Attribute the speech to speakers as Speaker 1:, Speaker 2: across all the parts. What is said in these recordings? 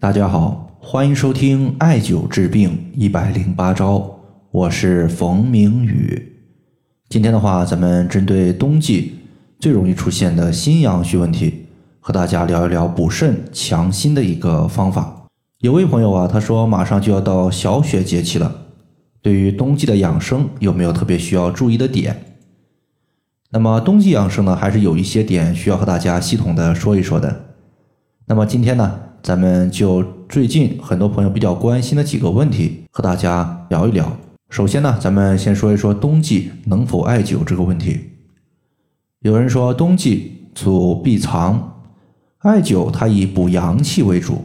Speaker 1: 大家好，欢迎收听艾灸治病一百零八招，我是冯明宇。今天的话，咱们针对冬季最容易出现的心阳虚问题，和大家聊一聊补肾强心的一个方法。有位朋友啊，他说马上就要到小雪节气了，对于冬季的养生有没有特别需要注意的点？那么冬季养生呢，还是有一些点需要和大家系统的说一说的。那么今天呢，咱们就最近很多朋友比较关心的几个问题和大家聊一聊。首先呢，咱们先说一说冬季能否艾灸这个问题。有人说冬季主闭藏，艾灸它以补阳气为主，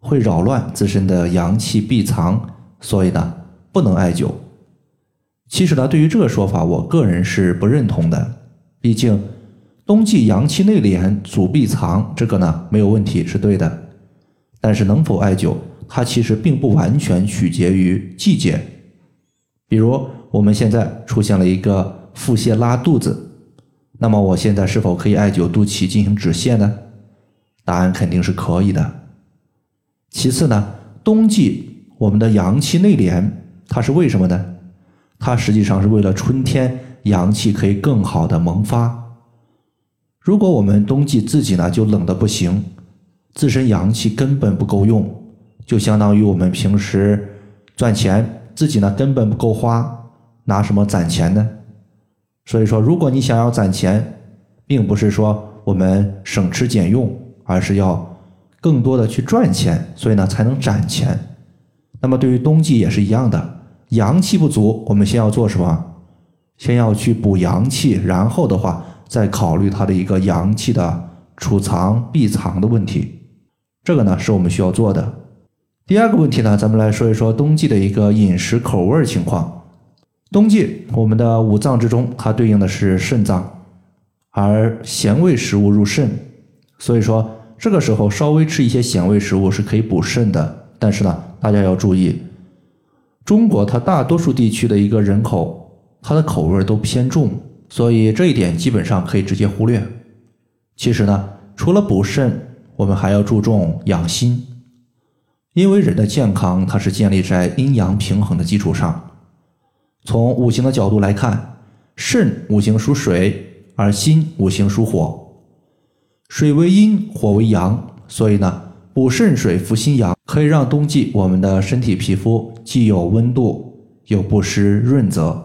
Speaker 1: 会扰乱自身的阳气闭藏，所以呢不能艾灸。其实呢，对于这个说法，我个人是不认同的。毕竟，冬季阳气内敛，主闭藏，这个呢没有问题，是对的。但是能否艾灸，它其实并不完全取决于季节。比如我们现在出现了一个腹泻拉肚子，那么我现在是否可以艾灸肚脐进行止泻呢？答案肯定是可以的。其次呢，冬季我们的阳气内敛，它是为什么呢？它实际上是为了春天。阳气可以更好的萌发。如果我们冬季自己呢就冷的不行，自身阳气根本不够用，就相当于我们平时赚钱自己呢根本不够花，拿什么攒钱呢？所以说，如果你想要攒钱，并不是说我们省吃俭用，而是要更多的去赚钱，所以呢才能攒钱。那么对于冬季也是一样的，阳气不足，我们先要做什么？先要去补阳气，然后的话再考虑它的一个阳气的储藏避藏的问题。这个呢是我们需要做的。第二个问题呢，咱们来说一说冬季的一个饮食口味情况。冬季我们的五脏之中，它对应的是肾脏，而咸味食物入肾，所以说这个时候稍微吃一些咸味食物是可以补肾的。但是呢，大家要注意，中国它大多数地区的一个人口。它的口味都偏重，所以这一点基本上可以直接忽略。其实呢，除了补肾，我们还要注重养心，因为人的健康它是建立在阴阳平衡的基础上。从五行的角度来看，肾五行属水，而心五行属火，水为阴，火为阳，所以呢，补肾水、扶心阳，可以让冬季我们的身体皮肤既有温度，又不失润泽。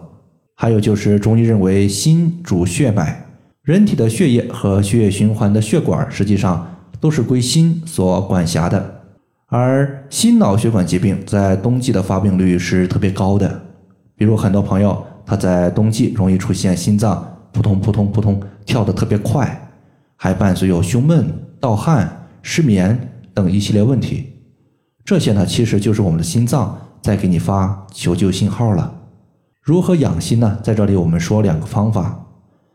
Speaker 1: 还有就是中医认为心主血脉，人体的血液和血液循环的血管实际上都是归心所管辖的，而心脑血管疾病在冬季的发病率是特别高的。比如很多朋友他在冬季容易出现心脏扑通扑通扑通跳得特别快，还伴随有胸闷、盗汗、失眠等一系列问题。这些呢，其实就是我们的心脏在给你发求救信号了。如何养心呢？在这里我们说两个方法。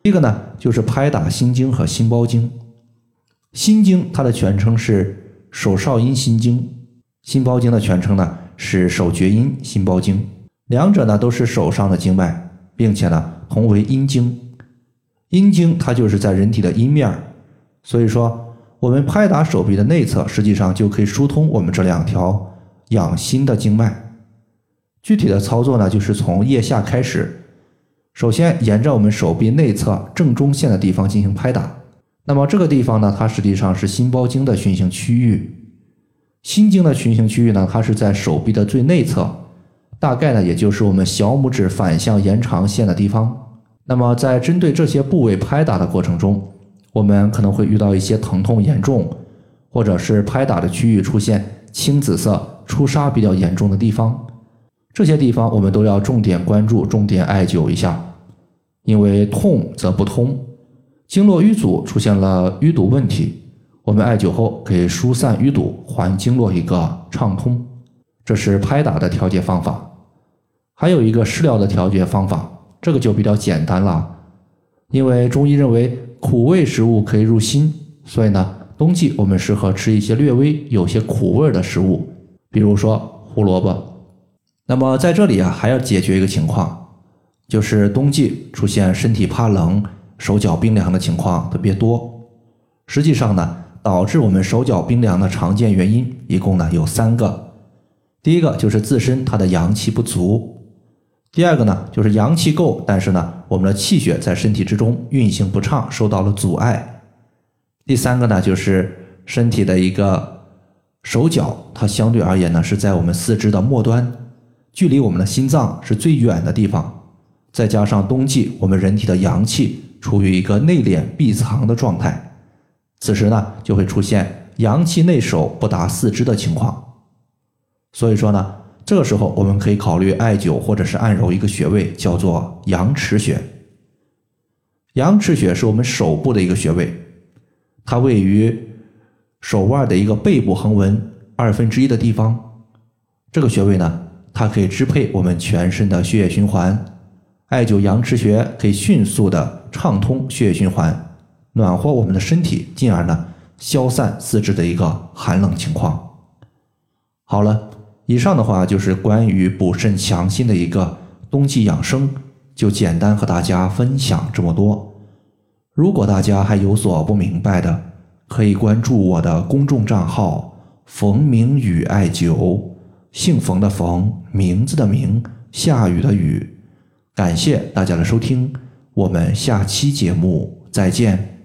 Speaker 1: 一个呢就是拍打心经和心包经。心经它的全称是手少阴心经，心包经的全称呢是手厥阴心包经。两者呢都是手上的经脉，并且呢同为阴经。阴经它就是在人体的阴面所以说我们拍打手臂的内侧，实际上就可以疏通我们这两条养心的经脉。具体的操作呢，就是从腋下开始，首先沿着我们手臂内侧正中线的地方进行拍打。那么这个地方呢，它实际上是心包经的循行区域。心经的循行区域呢，它是在手臂的最内侧，大概呢，也就是我们小拇指反向延长线的地方。那么在针对这些部位拍打的过程中，我们可能会遇到一些疼痛严重，或者是拍打的区域出现青紫色出痧比较严重的地方。这些地方我们都要重点关注，重点艾灸一下，因为痛则不通，经络淤阻出现了淤堵问题，我们艾灸后可以疏散淤堵，还经络一个畅通。这是拍打的调节方法。还有一个食疗的调节方法，这个就比较简单了，因为中医认为苦味食物可以入心，所以呢，冬季我们适合吃一些略微有些苦味的食物，比如说胡萝卜。那么在这里啊，还要解决一个情况，就是冬季出现身体怕冷、手脚冰凉的情况特别多。实际上呢，导致我们手脚冰凉的常见原因，一共呢有三个。第一个就是自身它的阳气不足。第二个呢，就是阳气够，但是呢，我们的气血在身体之中运行不畅，受到了阻碍。第三个呢，就是身体的一个手脚，它相对而言呢是在我们四肢的末端，距离我们的心脏是最远的地方。再加上冬季，我们人体的阳气处于一个内敛闭藏的状态，此时呢就会出现阳气内守不达四肢的情况。所以说呢。这个时候，我们可以考虑艾灸或者是按揉一个穴位，叫做阳池穴。阳池穴是我们手部的一个穴位，它位于手腕的一个背部横纹二分之一的地方。这个穴位呢，它可以支配我们全身的血液循环。艾灸阳池穴可以迅速的畅通血液循环，暖和我们的身体，进而呢消散四肢的一个寒冷情况。好了。以上的话就是关于补肾强心的一个冬季养生，就简单和大家分享这么多。如果大家还有所不明白的，可以关注我的公众账号“冯明宇艾灸”，姓冯的冯，名字的名，下雨的雨。感谢大家的收听，我们下期节目再见。